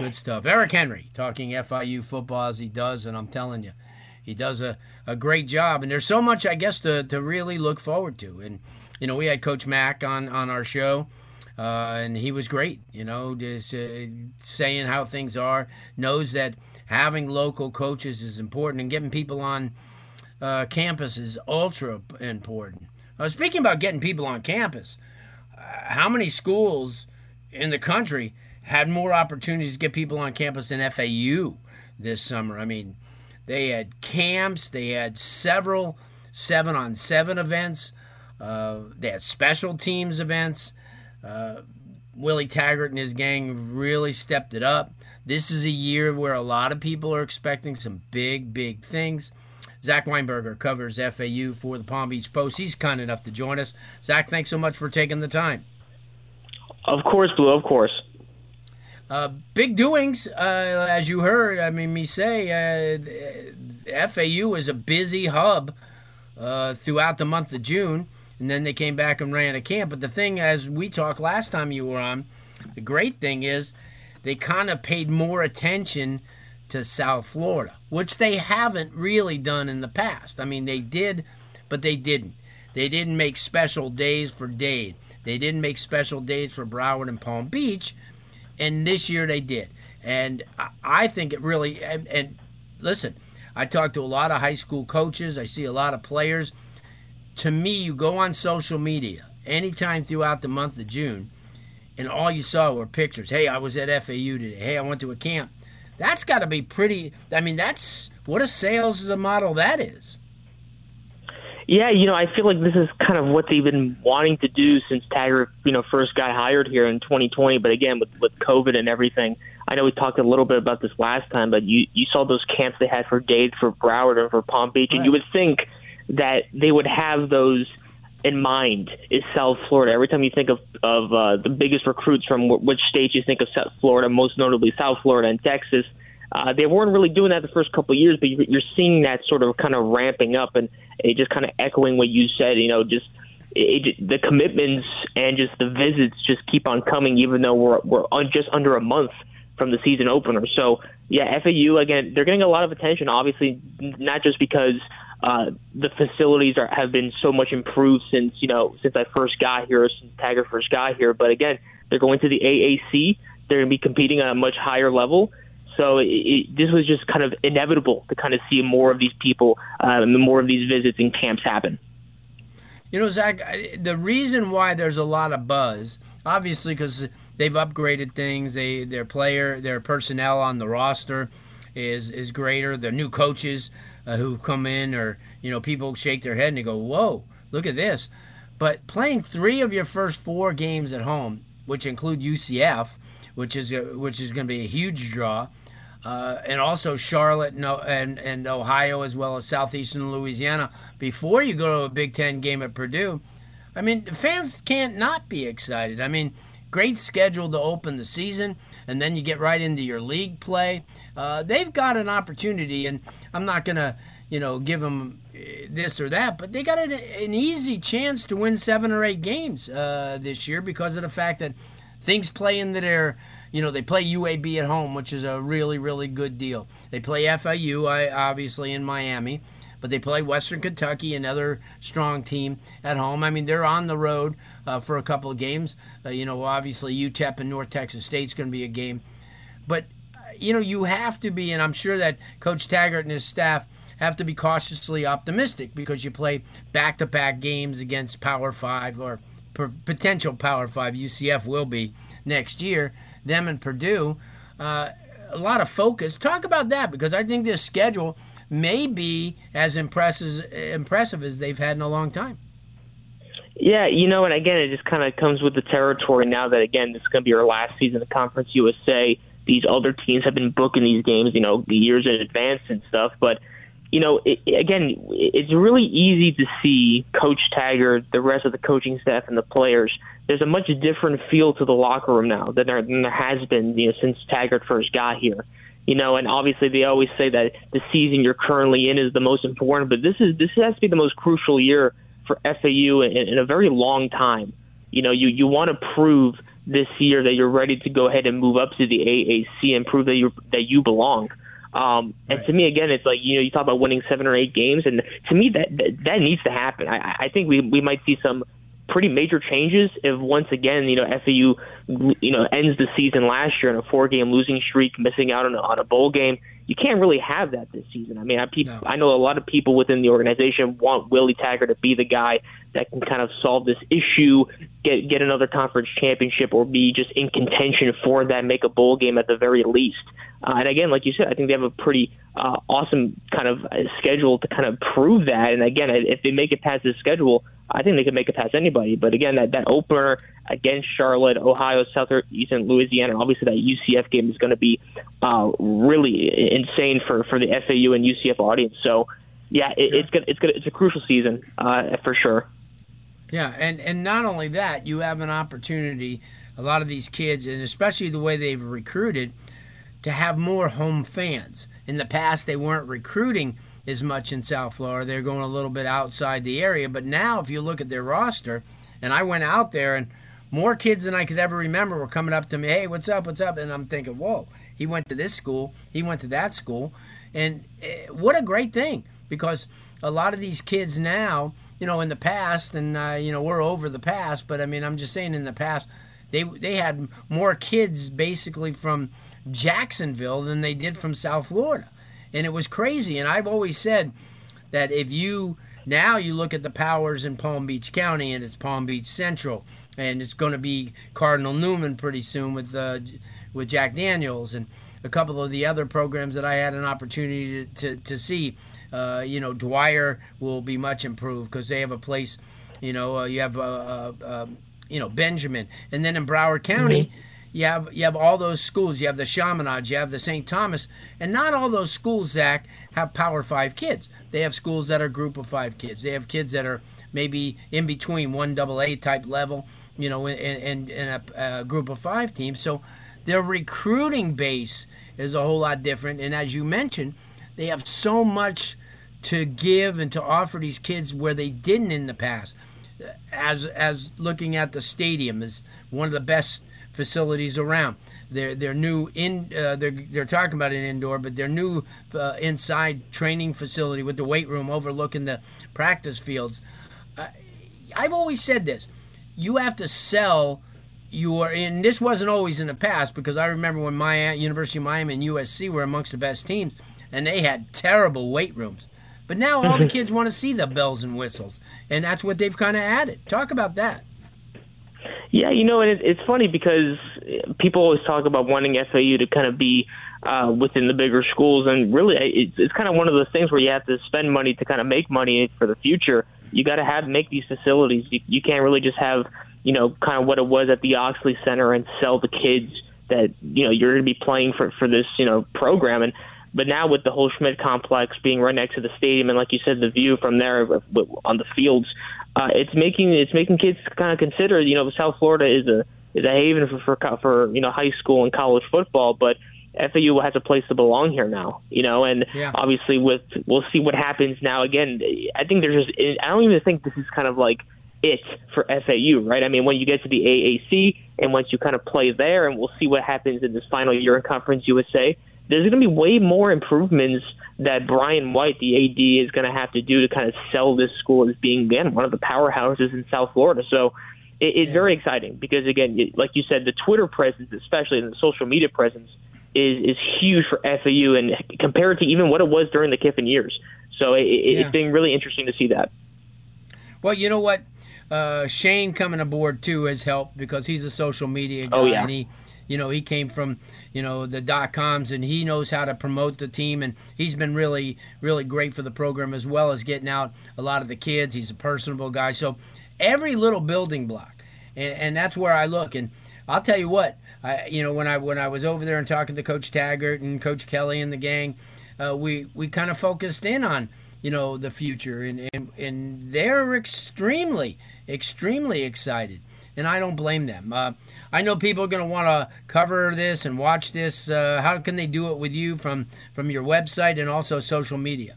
Good stuff. Eric Henry talking FIU football as he does, and I'm telling you, he does a, a great job. And there's so much, I guess, to, to really look forward to. And, you know, we had Coach Mack on, on our show, uh, and he was great, you know, just uh, saying how things are, knows that having local coaches is important, and getting people on uh, campus is ultra important. Uh, speaking about getting people on campus, uh, how many schools in the country – had more opportunities to get people on campus than FAU this summer. I mean, they had camps, they had several seven on seven events, uh, they had special teams events. Uh, Willie Taggart and his gang really stepped it up. This is a year where a lot of people are expecting some big, big things. Zach Weinberger covers FAU for the Palm Beach Post. He's kind enough to join us. Zach, thanks so much for taking the time. Of course, Blue, of course. Uh, big doings, uh, as you heard. I mean, me say, uh, FAU is a busy hub uh, throughout the month of June, and then they came back and ran a camp. But the thing, as we talked last time you were on, the great thing is they kind of paid more attention to South Florida, which they haven't really done in the past. I mean, they did, but they didn't. They didn't make special days for Dade. They didn't make special days for Broward and Palm Beach and this year they did. And I think it really, and, and listen, I talk to a lot of high school coaches, I see a lot of players. To me, you go on social media anytime throughout the month of June, and all you saw were pictures. Hey, I was at FAU today. Hey, I went to a camp. That's got to be pretty. I mean, that's what a sales model that is. Yeah, you know, I feel like this is kind of what they've been wanting to do since Taggart, you know, first got hired here in 2020. But again, with with COVID and everything, I know we talked a little bit about this last time, but you you saw those camps they had for Dade, for Broward, and for Palm Beach, right. and you would think that they would have those in mind is South Florida. Every time you think of of uh, the biggest recruits from w- which states you think of South Florida, most notably South Florida and Texas. Uh, they weren't really doing that the first couple of years, but you're seeing that sort of kind of ramping up, and it just kind of echoing what you said. You know, just it, the commitments and just the visits just keep on coming, even though we're we're un, just under a month from the season opener. So yeah, FAU again, they're getting a lot of attention. Obviously, not just because uh, the facilities are have been so much improved since you know since I first got here, since Tiger first got here, but again, they're going to the AAC. They're going to be competing at a much higher level. So it, it, this was just kind of inevitable to kind of see more of these people, uh, more of these visits and camps happen. You know, Zach, the reason why there's a lot of buzz, obviously, because they've upgraded things. They their player, their personnel on the roster is is greater. The new coaches uh, who come in, or you know, people shake their head and they go, "Whoa, look at this!" But playing three of your first four games at home, which include UCF, which is a, which is going to be a huge draw, uh, and also Charlotte and, and, and Ohio as well as southeastern Louisiana before you go to a Big Ten game at Purdue. I mean, the fans can't not be excited. I mean, great schedule to open the season, and then you get right into your league play. Uh, they've got an opportunity, and I'm not going to, you know, give them uh, this or that, but they got an, an easy chance to win seven or eight games uh, this year because of the fact that things play into their you know, they play UAB at home, which is a really, really good deal. They play FIU, obviously, in Miami, but they play Western Kentucky, another strong team, at home. I mean, they're on the road uh, for a couple of games. Uh, you know, obviously, UTEP and North Texas State's going to be a game. But, uh, you know, you have to be, and I'm sure that Coach Taggart and his staff have to be cautiously optimistic because you play back to back games against Power Five or potential Power Five. UCF will be next year them and Purdue. Uh, a lot of focus. Talk about that because I think this schedule may be as impressive impressive as they've had in a long time. Yeah, you know, and again, it just kind of comes with the territory now that again this is going to be our last season of Conference USA. These other teams have been booking these games, you know, years in advance and stuff. But you know, it, again, it's really easy to see Coach Taggart, the rest of the coaching staff, and the players. There's a much different feel to the locker room now than there, than there has been, you know, since Taggart first got here. You know, and obviously they always say that the season you're currently in is the most important, but this is this has to be the most crucial year for FAU in, in a very long time. You know, you you want to prove this year that you're ready to go ahead and move up to the AAC and prove that you that you belong. Um, and to me, again, it's like you know you talk about winning seven or eight games, and to me that that, that needs to happen. I, I think we we might see some pretty major changes if once again you know FAU you know ends the season last year in a four game losing streak, missing out on a, on a bowl game. You can't really have that this season. I mean, I, people, no. I know a lot of people within the organization want Willie Taggart to be the guy that can kind of solve this issue, get get another conference championship, or be just in contention for that, make a bowl game at the very least. Uh, and again, like you said, I think they have a pretty uh, awesome kind of uh, schedule to kind of prove that. And again, if they make it past this schedule, I think they could make it past anybody. But again, that, that opener against Charlotte, Ohio, Southeastern Louisiana, obviously that UCF game is going to be uh, really insane for, for the FAU and UCF audience. So, yeah, it, sure. it's good. It's good. It's a crucial season uh, for sure. Yeah, and and not only that, you have an opportunity. A lot of these kids, and especially the way they've recruited to have more home fans. In the past, they weren't recruiting as much in South Florida. They're going a little bit outside the area. But now, if you look at their roster, and I went out there, and more kids than I could ever remember were coming up to me, hey, what's up, what's up? And I'm thinking, whoa, he went to this school, he went to that school. And eh, what a great thing because a lot of these kids now, you know, in the past, and, uh, you know, we're over the past, but I mean, I'm just saying in the past, they, they had more kids basically from Jacksonville than they did from South Florida. And it was crazy. And I've always said that if you now you look at the powers in Palm Beach County and it's Palm Beach Central and it's going to be Cardinal Newman pretty soon with uh, with Jack Daniels and a couple of the other programs that I had an opportunity to, to, to see. Uh, you know, Dwyer will be much improved because they have a place. You know, uh, you have uh, uh, um, you know Benjamin, and then in Broward County. Mm-hmm you have you have all those schools. You have the Chaminade, you have the St. Thomas, and not all those schools, Zach, have Power Five kids. They have schools that are Group of Five kids. They have kids that are maybe in between one double A type level, you know, in, in, in a, a Group of Five team. So their recruiting base is a whole lot different. And as you mentioned, they have so much to give and to offer these kids where they didn't in the past. As as looking at the stadium is one of the best facilities around. Their their new in uh, they're they're talking about an indoor, but their new uh, inside training facility with the weight room overlooking the practice fields. Uh, I've always said this: you have to sell your. And this wasn't always in the past because I remember when my University of Miami and USC were amongst the best teams, and they had terrible weight rooms. But now all the kids want to see the bells and whistles, and that's what they've kind of added. Talk about that. Yeah, you know, and it, it's funny because people always talk about wanting FAU to kind of be uh, within the bigger schools, and really, it's, it's kind of one of those things where you have to spend money to kind of make money for the future. You got to have make these facilities. You, you can't really just have, you know, kind of what it was at the Oxley Center and sell the kids that you know you're going to be playing for for this you know program and. But now with the whole Schmidt complex being right next to the stadium, and like you said, the view from there on the fields, uh, it's making it's making kids kind of consider. You know, South Florida is a is a haven for for, for you know high school and college football, but FAU has a place to belong here now, you know, and yeah. obviously with we'll see what happens now. Again, I think there's just I don't even think this is kind of like it for FAU, right? I mean, when you get to the AAC and once you kind of play there, and we'll see what happens in this final year in Conference USA. There's going to be way more improvements that Brian White, the AD, is going to have to do to kind of sell this school as being again one of the powerhouses in South Florida. So it, it's very exciting because again, like you said, the Twitter presence, especially and the social media presence is is huge for FAU and compared to even what it was during the Kiffin years. So it, yeah. it's been really interesting to see that. Well, you know what, uh, Shane coming aboard too has helped because he's a social media guy oh, yeah. and he. You know, he came from, you know, the dot coms and he knows how to promote the team and he's been really, really great for the program as well as getting out a lot of the kids. He's a personable guy. So every little building block. And, and that's where I look. And I'll tell you what, I, you know, when I when I was over there and talking to Coach Taggart and Coach Kelly and the gang, uh, we we kind of focused in on you know the future, and, and and they're extremely extremely excited, and I don't blame them. Uh, I know people are going to want to cover this and watch this. Uh, how can they do it with you from from your website and also social media?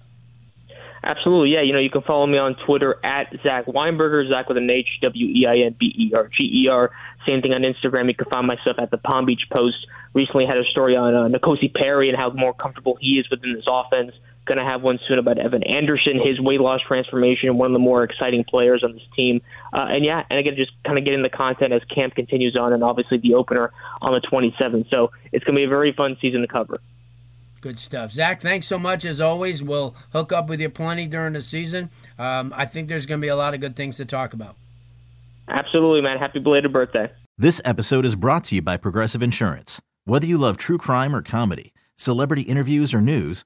Absolutely, yeah. You know, you can follow me on Twitter at Zach Weinberger, Zach with an H, W E I N B E R G E R. Same thing on Instagram. You can find myself at the Palm Beach Post. Recently had a story on uh, N'Kosi Perry and how more comfortable he is within this offense. Going to have one soon about Evan Anderson, his weight loss transformation, one of the more exciting players on this team. Uh, and yeah, and again, just kind of getting the content as camp continues on, and obviously the opener on the 27th. So it's going to be a very fun season to cover. Good stuff. Zach, thanks so much as always. We'll hook up with you plenty during the season. Um, I think there's going to be a lot of good things to talk about. Absolutely, man. Happy belated birthday. This episode is brought to you by Progressive Insurance. Whether you love true crime or comedy, celebrity interviews or news,